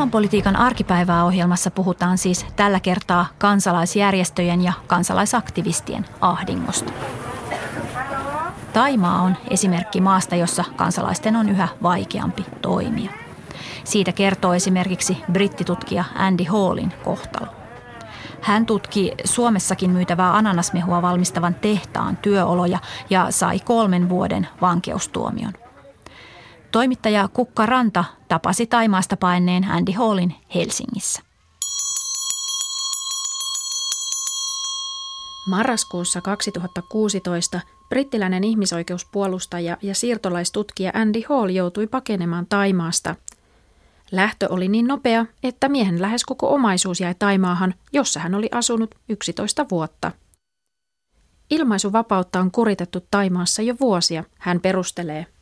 Maailmanpolitiikan arkipäivää ohjelmassa puhutaan siis tällä kertaa kansalaisjärjestöjen ja kansalaisaktivistien ahdingosta. Taimaa on esimerkki maasta, jossa kansalaisten on yhä vaikeampi toimia. Siitä kertoo esimerkiksi brittitutkija Andy Hallin kohtalo. Hän tutki Suomessakin myytävää ananasmehua valmistavan tehtaan työoloja ja sai kolmen vuoden vankeustuomion. Toimittaja Kukka Ranta tapasi Taimaasta paineen Andy Hallin Helsingissä. Marraskuussa 2016 brittiläinen ihmisoikeuspuolustaja ja siirtolaistutkija Andy Hall joutui pakenemaan Taimaasta. Lähtö oli niin nopea, että miehen lähes koko omaisuus jäi Taimaahan, jossa hän oli asunut 11 vuotta. Ilmaisuvapautta on kuritettu Taimaassa jo vuosia, hän perustelee –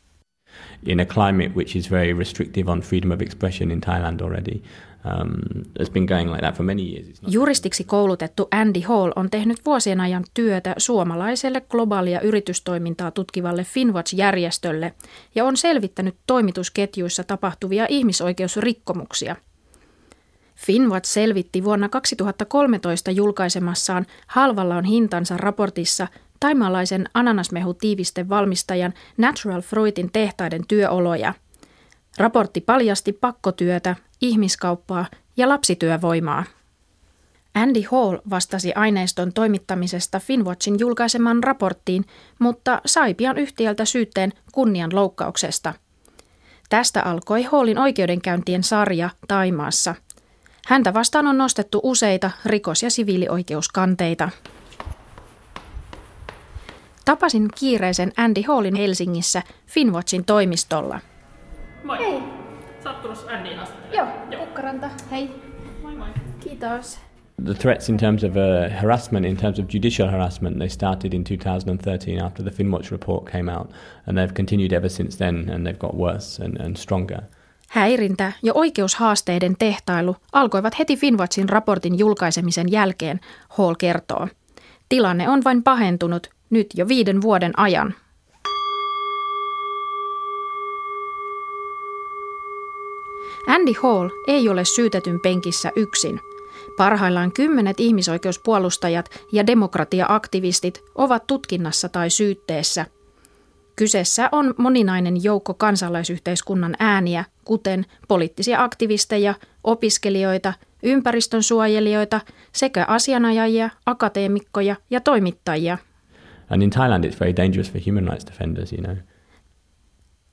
in a climate which is very restrictive on freedom of expression in Thailand already. Um. Juristiksi koulutettu Andy Hall on tehnyt vuosien ajan työtä suomalaiselle globaalia yritystoimintaa tutkivalle Finwatch-järjestölle ja on selvittänyt toimitusketjuissa tapahtuvia ihmisoikeusrikkomuksia. Finwatch selvitti vuonna 2013 julkaisemassaan Halvalla on hintansa raportissa taimalaisen ananasmehutiivisten valmistajan Natural Fruitin tehtaiden työoloja. Raportti paljasti pakkotyötä, ihmiskauppaa ja lapsityövoimaa. Andy Hall vastasi aineiston toimittamisesta Finwatchin julkaisemaan raporttiin, mutta sai pian yhtiöltä syytteen kunnianloukkauksesta. Tästä alkoi Hallin oikeudenkäyntien sarja Taimaassa. Häntä vastaan on nostettu useita rikos- ja siviilioikeuskanteita. Tapasin kiireisen Andy Hallin Helsingissä Finwatchin toimistolla. Moi. Hei. Sä oot tulossa Andyin Joo, Joo. Kukkaranta. Hei. Moi moi. Kiitos. The threats in terms of uh, harassment, in terms of judicial harassment, they started in 2013 after the Finwatch report came out, and they've continued ever since then, and they've got worse and, and stronger. Häirintä ja oikeushaasteiden tehtailu alkoivat heti Finwatchin raportin julkaisemisen jälkeen, Hall kertoo. Tilanne on vain pahentunut nyt jo viiden vuoden ajan. Andy Hall ei ole syytetyn penkissä yksin. Parhaillaan kymmenet ihmisoikeuspuolustajat ja demokratiaaktivistit ovat tutkinnassa tai syytteessä. Kyseessä on moninainen joukko kansalaisyhteiskunnan ääniä, kuten poliittisia aktivisteja, opiskelijoita, ympäristönsuojelijoita sekä asianajajia, akateemikkoja ja toimittajia – And in Thailand it's very dangerous for human rights defenders, you know.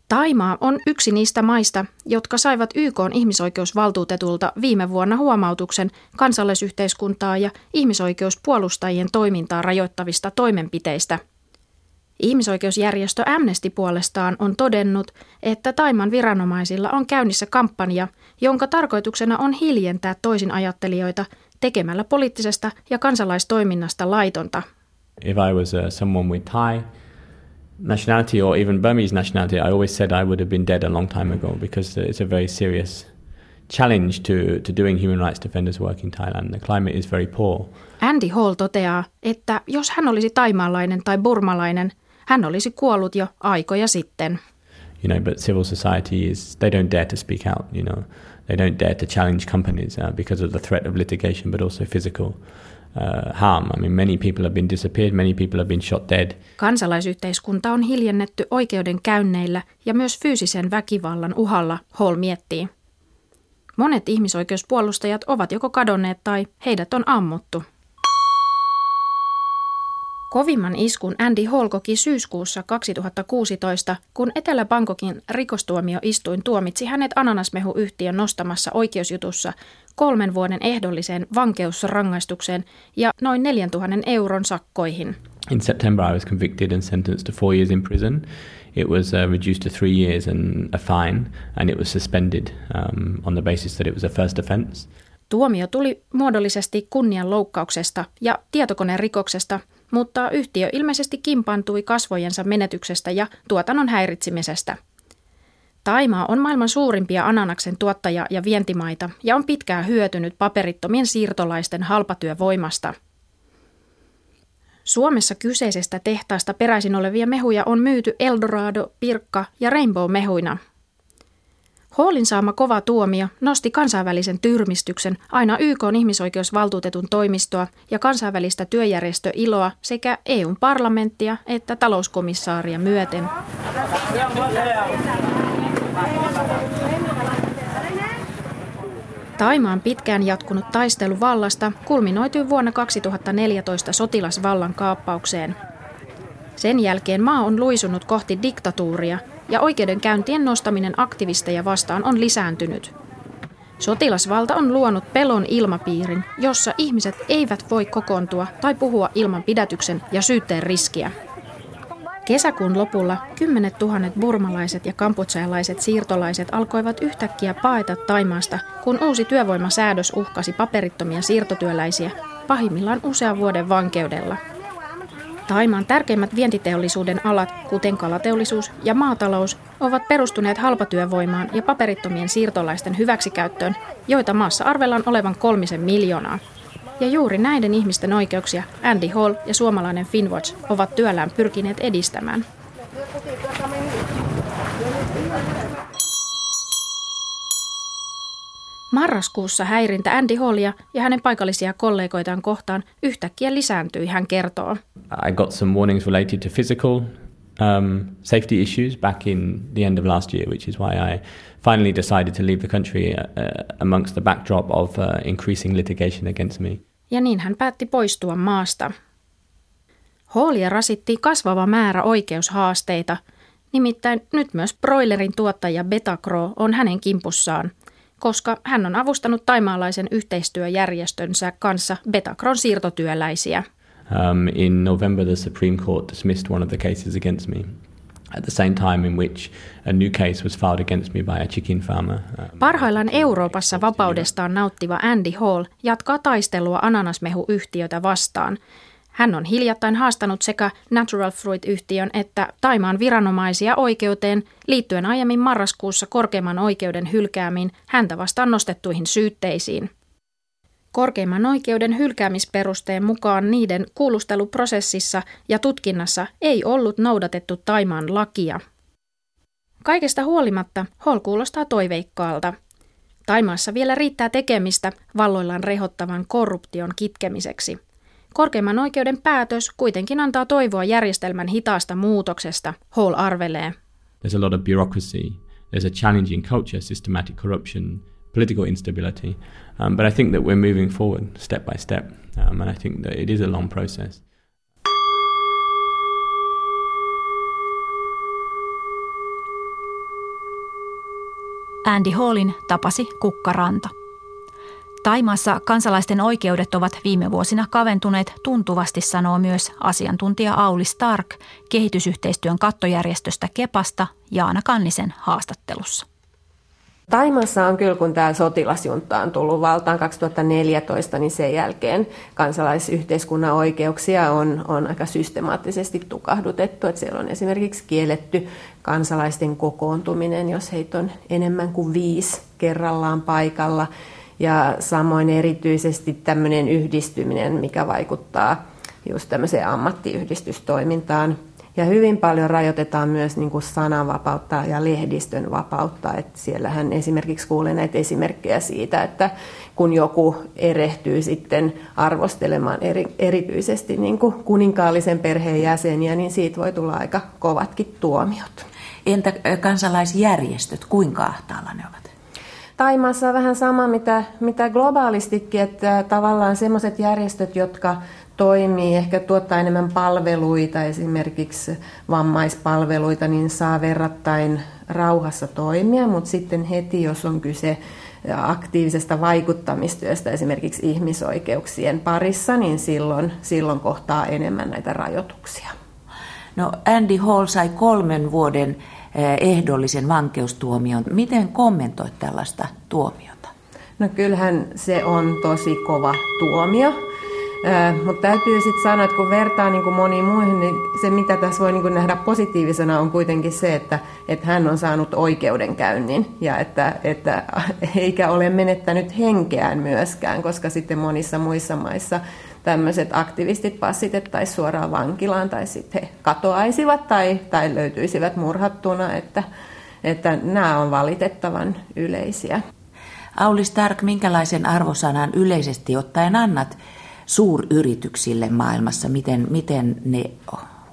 Taimaa on yksi niistä maista, jotka saivat YK ihmisoikeusvaltuutetulta viime vuonna huomautuksen kansalaisyhteiskuntaa ja ihmisoikeuspuolustajien toimintaa rajoittavista toimenpiteistä. Ihmisoikeusjärjestö Amnesty puolestaan on todennut, että Taiman viranomaisilla on käynnissä kampanja, jonka tarkoituksena on hiljentää toisin ajattelijoita tekemällä poliittisesta ja kansalaistoiminnasta laitonta – if I was uh, someone with Thai nationality or even Burmese nationality, I always said I would have been dead a long time ago because it's a very serious challenge to, to doing human rights defenders work in Thailand. The climate is very poor. Andy Hall toteaa, että jos hän olisi taimaalainen tai burmalainen, hän olisi kuollut jo aikoja sitten. You know, but civil society is, they don't dare to speak out, you know. They don't dare to challenge companies uh, because of the threat of litigation, but also physical uh, harm. I mean, many people have been disappeared, many people have been shot dead. Kansalaisyhteiskunta on hiljennetty oikeudenkäynneillä ja myös fyysisen väkivallan uhalla, Hall miettii. Monet ihmisoikeuspuolustajat ovat joko kadonneet tai heidät on ammuttu. Kovimman iskun Andy Hall koki syyskuussa 2016, kun Etelä-Bangkokin rikostuomioistuin tuomitsi hänet ananasmehuyhtiön nostamassa oikeusjutussa kolmen vuoden ehdolliseen vankeusrangaistukseen ja noin 4000 euron sakkoihin. In September I was convicted and sentenced to four years in prison. It was uh, reduced to three years and a fine, and it was suspended um, on the basis that it was a first offence. Tuomio tuli muodollisesti kunnianloukkauksesta ja tietokonerikoksesta, mutta yhtiö ilmeisesti kimpantui kasvojensa menetyksestä ja tuotannon häiritsemisestä – Taimaa on maailman suurimpia ananaksen tuottaja- ja vientimaita ja on pitkään hyötynyt paperittomien siirtolaisten halpatyövoimasta. Suomessa kyseisestä tehtaasta peräisin olevia mehuja on myyty Eldorado, Pirkka ja Rainbow-mehuina. Hallin saama kova tuomio nosti kansainvälisen tyrmistyksen aina YK ihmisoikeusvaltuutetun toimistoa ja kansainvälistä työjärjestö ILOa sekä EUn parlamenttia että talouskomissaaria myöten. Taimaan pitkään jatkunut taistelu vallasta kulminoitui vuonna 2014 sotilasvallan kaappaukseen. Sen jälkeen maa on luisunut kohti diktatuuria ja oikeudenkäyntien nostaminen aktivisteja vastaan on lisääntynyt. Sotilasvalta on luonut pelon ilmapiirin, jossa ihmiset eivät voi kokoontua tai puhua ilman pidätyksen ja syytteen riskiä. Kesäkuun lopulla kymmenet tuhannet burmalaiset ja kamputsajalaiset siirtolaiset alkoivat yhtäkkiä paeta Taimaasta, kun uusi työvoimasäädös uhkasi paperittomia siirtotyöläisiä, pahimmillaan usean vuoden vankeudella. Taimaan tärkeimmät vientiteollisuuden alat, kuten kalateollisuus ja maatalous, ovat perustuneet halpatyövoimaan ja paperittomien siirtolaisten hyväksikäyttöön, joita maassa arvellaan olevan kolmisen miljoonaa. Ja juuri näiden ihmisten oikeuksia Andy Hall ja suomalainen Finwatch ovat työllään pyrkineet edistämään. Marraskuussa häirintä Andy Hallia ja hänen paikallisia kollegoitaan kohtaan yhtäkkiä lisääntyi, hän kertoo. I got some warnings related to physical um, safety issues back in the end of last year, which is why I finally decided to leave the country uh, uh amongst the backdrop of uh, increasing litigation against me. Ja niin hän päätti poistua maasta. Hallia rasitti kasvava määrä oikeushaasteita, nimittäin nyt myös broilerin tuottaja Betacro on hänen kimpussaan – koska hän on avustanut taimaalaisen yhteistyöjärjestönsä kanssa Betacron siirtotyöläisiä. Um, in November, the Supreme Court dismissed one of the cases against me. At the same time in which a new case was filed against me by a chicken farmer. Um, Parhaillaan Euroopassa vapaudestaan nauttiva Andy Hall jatkaa taistelua ananasmehuyhtiötä vastaan – hän on hiljattain haastanut sekä Natural Fruit-yhtiön että Taimaan viranomaisia oikeuteen liittyen aiemmin marraskuussa korkeimman oikeuden hylkäämiin häntä vastaan nostettuihin syytteisiin. Korkeimman oikeuden hylkäämisperusteen mukaan niiden kuulusteluprosessissa ja tutkinnassa ei ollut noudatettu Taimaan lakia. Kaikesta huolimatta Hall kuulostaa toiveikkaalta. Taimaassa vielä riittää tekemistä valloillaan rehottavan korruption kitkemiseksi – Korkeimman oikeuden päätös kuitenkin antaa toivoa järjestelmän hitaasta muutoksesta, Hall arvelee. There's a lot of bureaucracy. There's a challenging culture, systematic corruption, political instability. Um, but I think that we're moving forward step by step. Um, and I think that it is a long process. Andy Hallin tapasi Kukkaranta. Taimaassa kansalaisten oikeudet ovat viime vuosina kaventuneet tuntuvasti, sanoo myös asiantuntija Auli Stark kehitysyhteistyön kattojärjestöstä Kepasta Jaana Kannisen haastattelussa. Taimassa on kyllä, kun tämä sotilasjunta on tullut valtaan 2014, niin sen jälkeen kansalaisyhteiskunnan oikeuksia on, on aika systemaattisesti tukahdutettu. Että siellä on esimerkiksi kielletty kansalaisten kokoontuminen, jos heitä on enemmän kuin viisi kerrallaan paikalla – ja samoin erityisesti tämmöinen yhdistyminen, mikä vaikuttaa just tämmöiseen ammattiyhdistystoimintaan. Ja hyvin paljon rajoitetaan myös niin kuin sananvapautta ja lehdistön vapautta. että siellähän esimerkiksi kuulee näitä esimerkkejä siitä, että kun joku erehtyy sitten arvostelemaan eri, erityisesti niin kuin kuninkaallisen perheen jäseniä, niin siitä voi tulla aika kovatkin tuomiot. Entä kansalaisjärjestöt, kuinka ahtaalla ne ovat? Taimaassa on vähän sama, mitä, mitä globaalistikin, että tavallaan sellaiset järjestöt, jotka toimii, ehkä tuottaa enemmän palveluita, esimerkiksi vammaispalveluita, niin saa verrattain rauhassa toimia, mutta sitten heti, jos on kyse aktiivisesta vaikuttamistyöstä esimerkiksi ihmisoikeuksien parissa, niin silloin, silloin kohtaa enemmän näitä rajoituksia. No Andy Hall sai kolmen vuoden ehdollisen vankeustuomion. Miten kommentoit tällaista tuomiota? No kyllähän se on tosi kova tuomio. Äh, mutta täytyy sitten sanoa, että kun vertaa niin kuin moniin muihin, niin se mitä tässä voi niin kuin nähdä positiivisena on kuitenkin se, että, että hän on saanut oikeudenkäynnin ja että, että eikä ole menettänyt henkeään myöskään, koska sitten monissa muissa maissa tämmöiset aktivistit passitettaisiin suoraan vankilaan tai sitten he katoaisivat tai, tai löytyisivät murhattuna, että, että nämä on valitettavan yleisiä. Auli Stark, minkälaisen arvosanan yleisesti ottaen annat suuryrityksille maailmassa? Miten, miten ne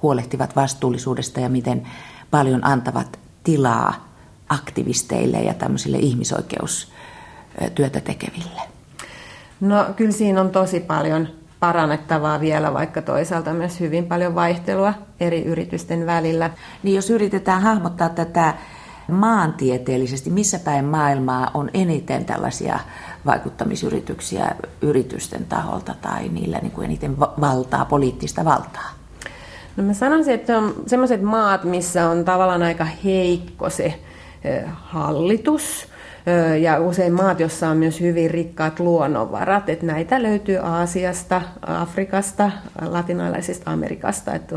huolehtivat vastuullisuudesta ja miten paljon antavat tilaa aktivisteille ja tämmöisille ihmisoikeustyötä tekeville? No kyllä siinä on tosi paljon parannettavaa vielä, vaikka toisaalta myös hyvin paljon vaihtelua eri yritysten välillä. Niin jos yritetään hahmottaa tätä maantieteellisesti, missä päin maailmaa on eniten tällaisia vaikuttamisyrityksiä yritysten taholta tai niillä niin kuin eniten valtaa, poliittista valtaa? No mä sanoisin, että on sellaiset maat, missä on tavallaan aika heikko se hallitus, ja usein maat, joissa on myös hyvin rikkaat luonnonvarat. Että näitä löytyy Aasiasta, Afrikasta, latinalaisesta Amerikasta. Että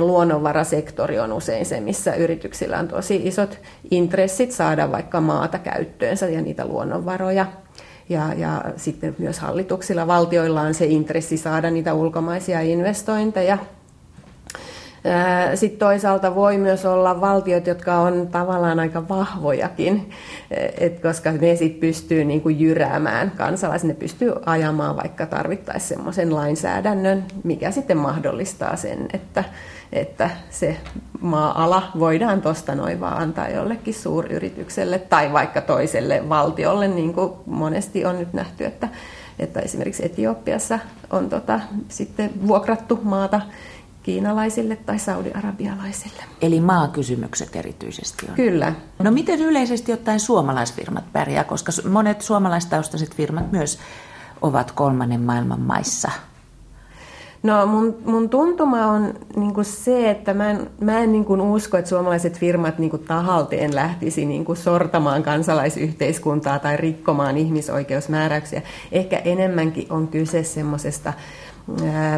luonnonvarasektori on usein se, missä yrityksillä on tosi isot intressit saada vaikka maata käyttöönsä ja niitä luonnonvaroja. Ja, ja sitten myös hallituksilla, valtioilla on se intressi saada niitä ulkomaisia investointeja sitten toisaalta voi myös olla valtiot, jotka on tavallaan aika vahvojakin, et koska ne sitten pystyy niinku jyräämään kansalaiset, ne pystyy ajamaan vaikka tarvittaisiin semmoisen lainsäädännön, mikä sitten mahdollistaa sen, että, että se maa-ala voidaan tuosta noin vaan antaa jollekin suuryritykselle tai vaikka toiselle valtiolle, niin kuin monesti on nyt nähty, että, että esimerkiksi Etiopiassa on tota, sitten vuokrattu maata kiinalaisille tai saudiarabialaisille. Eli maakysymykset erityisesti on. Kyllä. No miten yleisesti ottaen suomalaisfirmat pärjää, koska monet suomalaistaustaiset firmat myös ovat kolmannen maailman maissa? No mun, mun tuntuma on niin se, että mä en, mä en niin usko, että suomalaiset firmat niin tahalteen lähtisi niin sortamaan kansalaisyhteiskuntaa tai rikkomaan ihmisoikeusmääräyksiä. Ehkä enemmänkin on kyse semmoisesta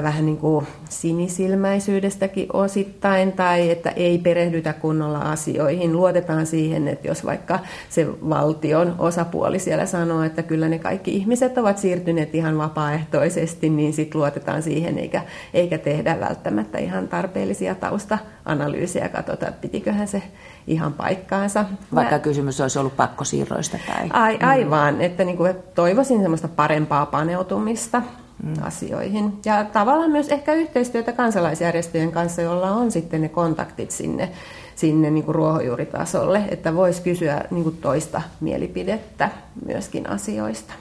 vähän niin kuin sinisilmäisyydestäkin osittain tai että ei perehdytä kunnolla asioihin. Luotetaan siihen, että jos vaikka se valtion osapuoli siellä sanoo, että kyllä ne kaikki ihmiset ovat siirtyneet ihan vapaaehtoisesti, niin sitten luotetaan siihen eikä, eikä tehdä välttämättä ihan tarpeellisia tausta-analyysejä, katsotaan, että pitiköhän se ihan paikkaansa. Vaikka kysymys olisi ollut pakkosiirroista tai... Ai, aivan, että niin kuin toivoisin semmoista parempaa paneutumista mm. Asioihin. Ja tavallaan myös ehkä yhteistyötä kansalaisjärjestöjen kanssa, jolla on sitten ne kontaktit sinne, sinne niin kuin ruohonjuuritasolle, että voisi kysyä niin kuin toista mielipidettä myöskin asioista.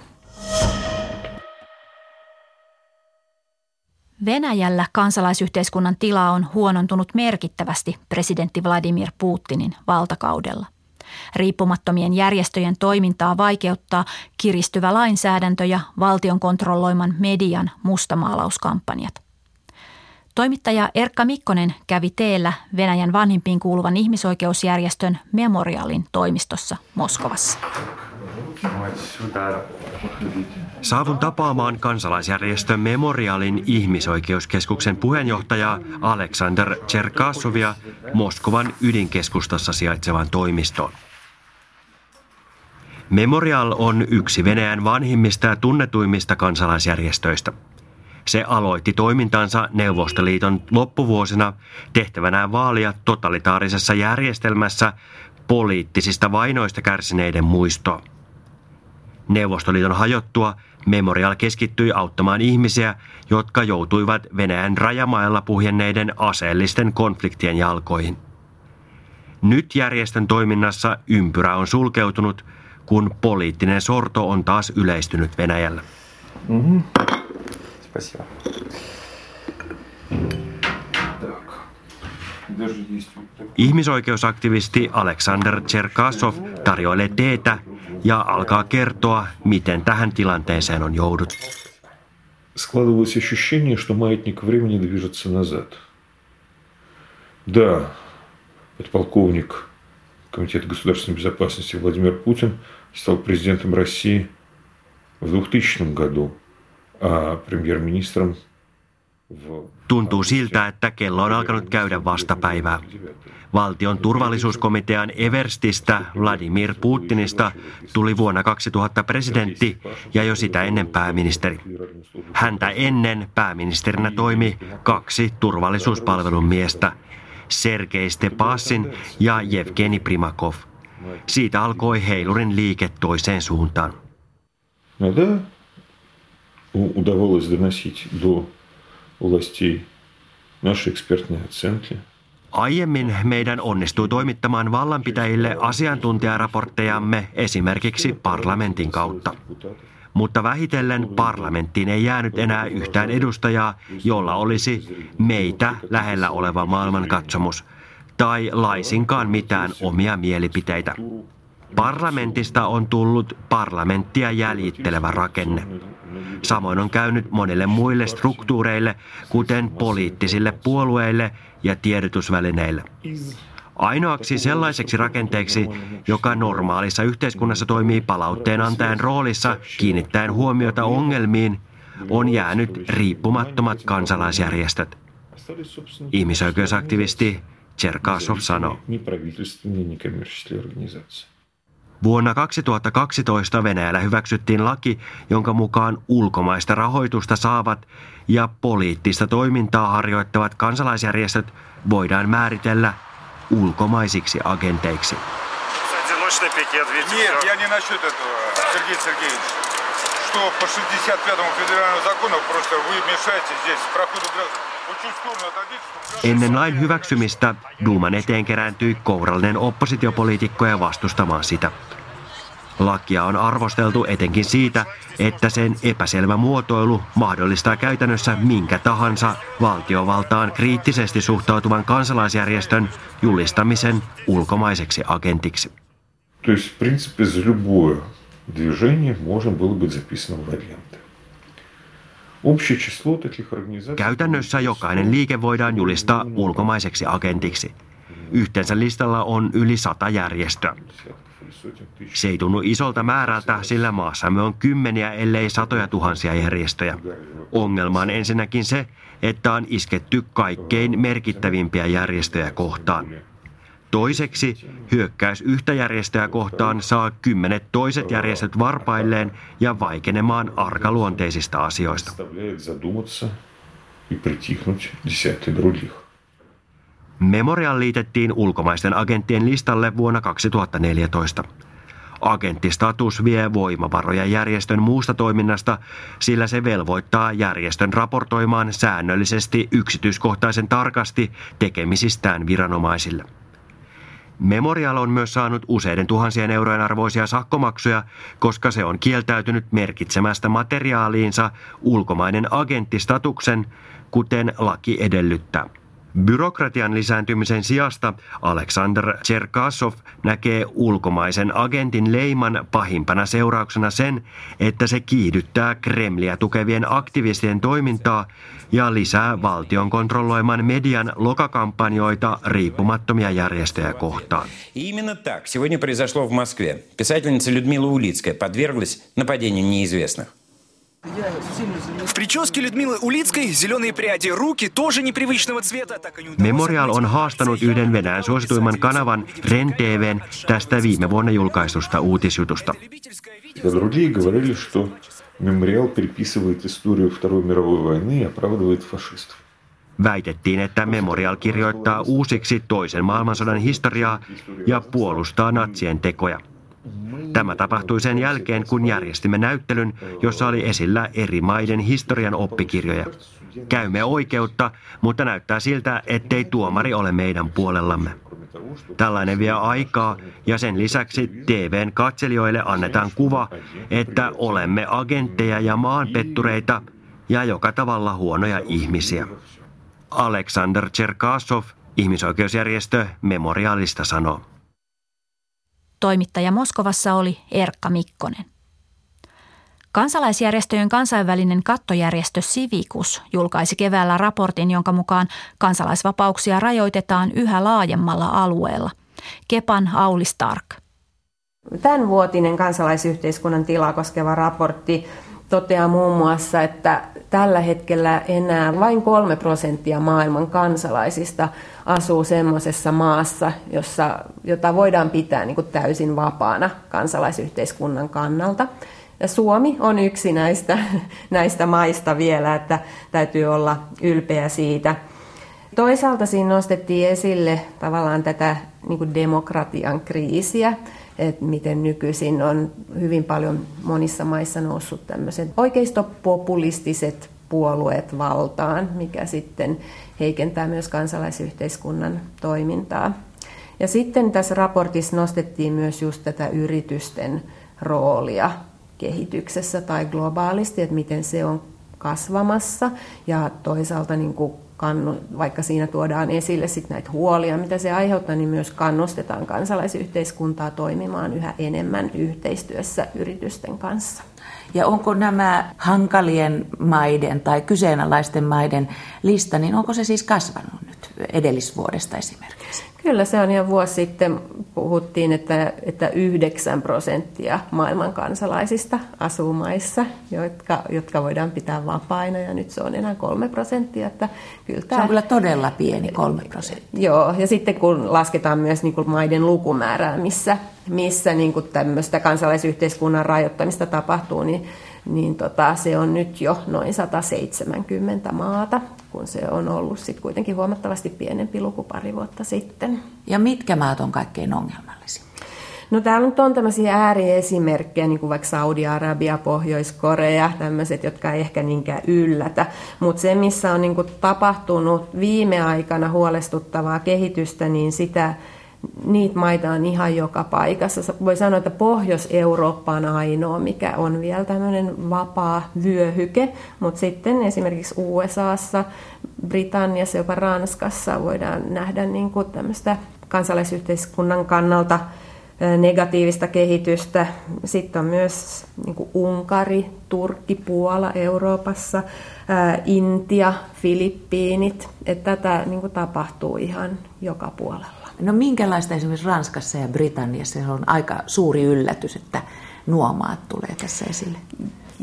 Venäjällä kansalaisyhteiskunnan tila on huonontunut merkittävästi presidentti Vladimir Putinin valtakaudella. Riippumattomien järjestöjen toimintaa vaikeuttaa kiristyvä lainsäädäntö ja valtion kontrolloiman median mustamaalauskampanjat. Toimittaja Erkka Mikkonen kävi teellä Venäjän vanhimpiin kuuluvan ihmisoikeusjärjestön Memorialin toimistossa Moskovassa. Saavun tapaamaan kansalaisjärjestön Memorialin ihmisoikeuskeskuksen puheenjohtaja Aleksander Cherkasovia Moskovan ydinkeskustassa sijaitsevan toimistoon. Memorial on yksi Venäjän vanhimmista ja tunnetuimmista kansalaisjärjestöistä. Se aloitti toimintansa Neuvostoliiton loppuvuosina tehtävänään vaalia totalitaarisessa järjestelmässä poliittisista vainoista kärsineiden muistoa. Neuvostoliiton hajottua Memorial keskittyi auttamaan ihmisiä, jotka joutuivat Venäjän rajamailla puhjenneiden aseellisten konfliktien jalkoihin. Nyt järjestön toiminnassa ympyrä on sulkeutunut, kun poliittinen sorto on taas yleistynyt Venäjällä. Mm-hmm. Ihmisoikeusaktivisti Aleksander Cherkasov tarjoilee teetä ja alkaa kertoa, miten tähän tilanteeseen on joudut. Складывалось ощущение, что маятник времени движется назад. Да, подполковник Комитета государственной безопасности Владимир Путин стал президентом России в 2000 году, а премьер-министром Tuntuu siltä, että kello on alkanut käydä vastapäivää. Valtion turvallisuuskomitean Everstistä Vladimir Putinista tuli vuonna 2000 presidentti ja jo sitä ennen pääministeri. Häntä ennen pääministerinä toimi kaksi turvallisuuspalvelun miestä. Sergei Stepasin ja Jevgeni Primakov. Siitä alkoi heilurin liike toiseen suuntaan. Иногда удавалось доносить до властей наши экспертные оценки. Aiemmin meidän onnistui toimittamaan vallanpitäjille asiantuntijaraporttejamme esimerkiksi parlamentin kautta. Mutta vähitellen parlamenttiin ei jäänyt enää yhtään edustajaa, jolla olisi meitä lähellä oleva maailmankatsomus tai laisinkaan mitään omia mielipiteitä. Parlamentista on tullut parlamenttia jäljittelevä rakenne. Samoin on käynyt monille muille struktuureille, kuten poliittisille puolueille ja tiedotusvälineille. Ainoaksi sellaiseksi rakenteeksi, joka normaalissa yhteiskunnassa toimii palautteen antajan roolissa kiinnittäen huomiota ongelmiin, on jäänyt riippumattomat kansalaisjärjestöt. Ihmisoikeusaktivisti Cherkasov sanoo. Vuonna 2012 Venäjällä hyväksyttiin laki, jonka mukaan ulkomaista rahoitusta saavat ja poliittista toimintaa harjoittavat kansalaisjärjestöt voidaan määritellä ulkomaisiksi agenteiksi. Нет, я не насчет этого, Сергей Сергеевич. Что по 65-му федеральному закону просто вы мешаете здесь проходу граждан. Ennen lain hyväksymistä Duuman eteen kerääntyi kourallinen oppositiopoliitikko ja vastustamaan sitä. Lakia on arvosteltu etenkin siitä, että sen epäselvä muotoilu mahdollistaa käytännössä minkä tahansa valtiovaltaan kriittisesti suhtautuvan kansalaisjärjestön julistamisen ulkomaiseksi agentiksi. То есть, в принципе, за любое движение можно было быть записано в агенты. Käytännössä jokainen liike voidaan julistaa ulkomaiseksi agentiksi. Yhteensä listalla on yli sata järjestöä. Se ei tunnu isolta määrältä, sillä maassamme on kymmeniä, ellei satoja tuhansia järjestöjä. Ongelma on ensinnäkin se, että on isketty kaikkein merkittävimpiä järjestöjä kohtaan. Toiseksi hyökkäys yhtä järjestöä kohtaan saa kymmenet toiset järjestöt varpailleen ja vaikenemaan arkaluonteisista asioista. Memorial liitettiin ulkomaisten agenttien listalle vuonna 2014. Agenttistatus vie voimavaroja järjestön muusta toiminnasta, sillä se velvoittaa järjestön raportoimaan säännöllisesti yksityiskohtaisen tarkasti tekemisistään viranomaisille. Memorial on myös saanut useiden tuhansien eurojen arvoisia sakkomaksuja, koska se on kieltäytynyt merkitsemästä materiaaliinsa ulkomainen agenttistatuksen, kuten laki edellyttää. Byrokratian lisääntymisen sijasta Aleksander Cherkasov näkee ulkomaisen agentin leiman pahimpana seurauksena sen, että se kiihdyttää Kremliä tukevien aktivistien toimintaa ja lisää valtion kontrolloiman median lokakampanjoita riippumattomia järjestöjä kohtaan. Именно так сегодня произошло в Москве. Писательница Людмила Улицкая подверглась нападению неизвестных. В прическе Людмилы Улицкой зеленые пряди, руки тоже непривычного цвета. Memorial on haastanut yhden Venäjän suosituimman kanavan Ren TVn tästä viime vuonna julkaistusta uutisjutusta. Другие говорили, что Мемориал переписывает историю Второй мировой войны и оправдывает фашистов. Väitettiin, että Memorial kirjoittaa uusiksi toisen maailmansodan historiaa ja puolustaa natsien tekoja. Tämä tapahtui sen jälkeen, kun järjestimme näyttelyn, jossa oli esillä eri maiden historian oppikirjoja. Käymme oikeutta, mutta näyttää siltä, ettei tuomari ole meidän puolellamme. Tällainen vie aikaa ja sen lisäksi TVn katselijoille annetaan kuva, että olemme agentteja ja maanpettureita ja joka tavalla huonoja ihmisiä. Aleksander Cherkasov, ihmisoikeusjärjestö Memorialista sanoo. Toimittaja Moskovassa oli Erkka Mikkonen. Kansalaisjärjestöjen kansainvälinen kattojärjestö Civicus julkaisi keväällä raportin, jonka mukaan kansalaisvapauksia rajoitetaan yhä laajemmalla alueella. Kepan Auli Stark. Tämän vuotinen kansalaisyhteiskunnan tilaa koskeva raportti toteaa muun muassa, että tällä hetkellä enää vain kolme prosenttia maailman kansalaisista asuu semmoisessa maassa, jossa, jota voidaan pitää niin kuin täysin vapaana kansalaisyhteiskunnan kannalta. Ja Suomi on yksi näistä, näistä maista vielä, että täytyy olla ylpeä siitä. Toisaalta siinä nostettiin esille tavallaan tätä niin kuin demokratian kriisiä, että miten nykyisin on hyvin paljon monissa maissa noussut tämmöiset oikeistopopulistiset puolueet valtaan, mikä sitten heikentää myös kansalaisyhteiskunnan toimintaa. Ja sitten tässä raportissa nostettiin myös just tätä yritysten roolia kehityksessä tai globaalisti, että miten se on kasvamassa ja toisaalta niin kuin kannu, vaikka siinä tuodaan esille sit näitä huolia, mitä se aiheuttaa, niin myös kannustetaan kansalaisyhteiskuntaa toimimaan yhä enemmän yhteistyössä yritysten kanssa. Ja onko nämä hankalien maiden tai kyseenalaisten maiden lista, niin onko se siis kasvanut nyt edellisvuodesta esimerkiksi? Kyllä se on ihan vuosi sitten puhuttiin, että, että 9 prosenttia maailman kansalaisista asuu maissa, jotka, jotka voidaan pitää vapaina ja nyt se on enää 3 prosenttia. Että kyllä tämä, se on kyllä todella pieni 3 prosenttia. Joo, ja sitten kun lasketaan myös niin kuin maiden lukumäärää, missä, missä niin kuin tämmöistä kansalaisyhteiskunnan rajoittamista tapahtuu, niin niin tota, se on nyt jo noin 170 maata, kun se on ollut sit kuitenkin huomattavasti pienempi luku pari vuotta sitten. Ja mitkä maat on kaikkein ongelmallisia? No täällä nyt on tämmöisiä ääriesimerkkejä, niin kuin vaikka Saudi-Arabia, Pohjois-Korea, tämmöiset, jotka ei ehkä niinkään yllätä. Mutta se, missä on niin kuin tapahtunut viime aikana huolestuttavaa kehitystä, niin sitä niitä maita on ihan joka paikassa. Voi sanoa, että Pohjois-Eurooppa on ainoa, mikä on vielä tämmöinen vapaa vyöhyke, mutta sitten esimerkiksi USAssa, Britanniassa, jopa Ranskassa voidaan nähdä niin kuin tämmöistä kansalaisyhteiskunnan kannalta negatiivista kehitystä. Sitten on myös niin kuin Unkari, Turkki, Puola Euroopassa, Intia, Filippiinit. Että tätä niin kuin tapahtuu ihan joka puolella. No minkälaista esimerkiksi Ranskassa ja Britanniassa se on aika suuri yllätys, että nuo maat tulee tässä esille?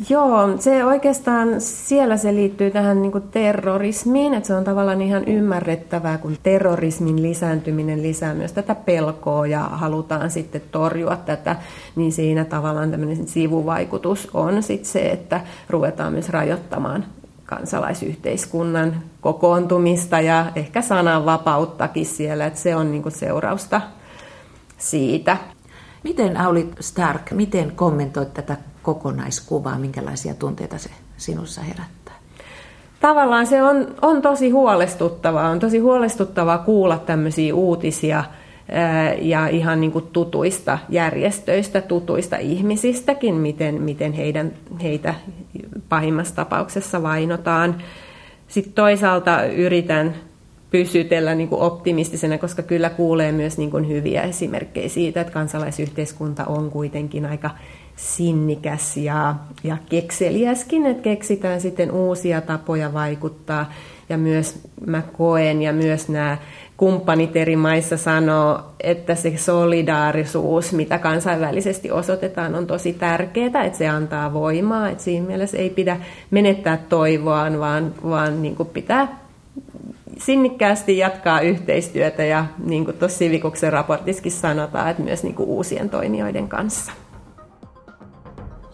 Joo, se oikeastaan siellä se liittyy tähän niin kuin terrorismiin, että se on tavallaan ihan ymmärrettävää, kun terrorismin lisääntyminen lisää myös tätä pelkoa ja halutaan sitten torjua tätä, niin siinä tavallaan tämmöinen sivuvaikutus on sitten se, että ruvetaan myös rajoittamaan kansalaisyhteiskunnan kokoontumista ja ehkä sananvapauttakin siellä, että se on niin seurausta siitä. Miten Auli Stark, miten kommentoit tätä kokonaiskuvaa, minkälaisia tunteita se sinussa herättää? Tavallaan se on, on tosi huolestuttavaa. On tosi huolestuttavaa kuulla tämmöisiä uutisia – ja ihan niin kuin tutuista järjestöistä, tutuista ihmisistäkin, miten, miten heidän, heitä pahimmassa tapauksessa vainotaan. Sitten toisaalta yritän pysytellä niin kuin optimistisena, koska kyllä kuulee myös niin kuin hyviä esimerkkejä siitä, että kansalaisyhteiskunta on kuitenkin aika sinnikäs ja, ja kekseliäskin, että keksitään sitten uusia tapoja vaikuttaa. Ja myös mä koen ja myös nämä kumppanit eri maissa sanoo, että se solidaarisuus, mitä kansainvälisesti osoitetaan, on tosi tärkeää, että se antaa voimaa. Että siinä mielessä ei pidä menettää toivoaan, vaan, vaan niin kuin pitää sinnikkäästi jatkaa yhteistyötä ja niin kuin tuossa Sivikuksen raportissakin sanotaan, että myös niin kuin uusien toimijoiden kanssa.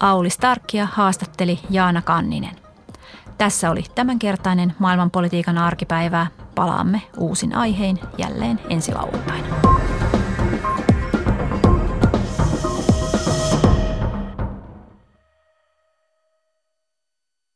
Auli Starkia haastatteli Jaana Kanninen. Tässä oli tämänkertainen maailmanpolitiikan arkipäivää. Palaamme uusin aihein jälleen ensi lauantaina.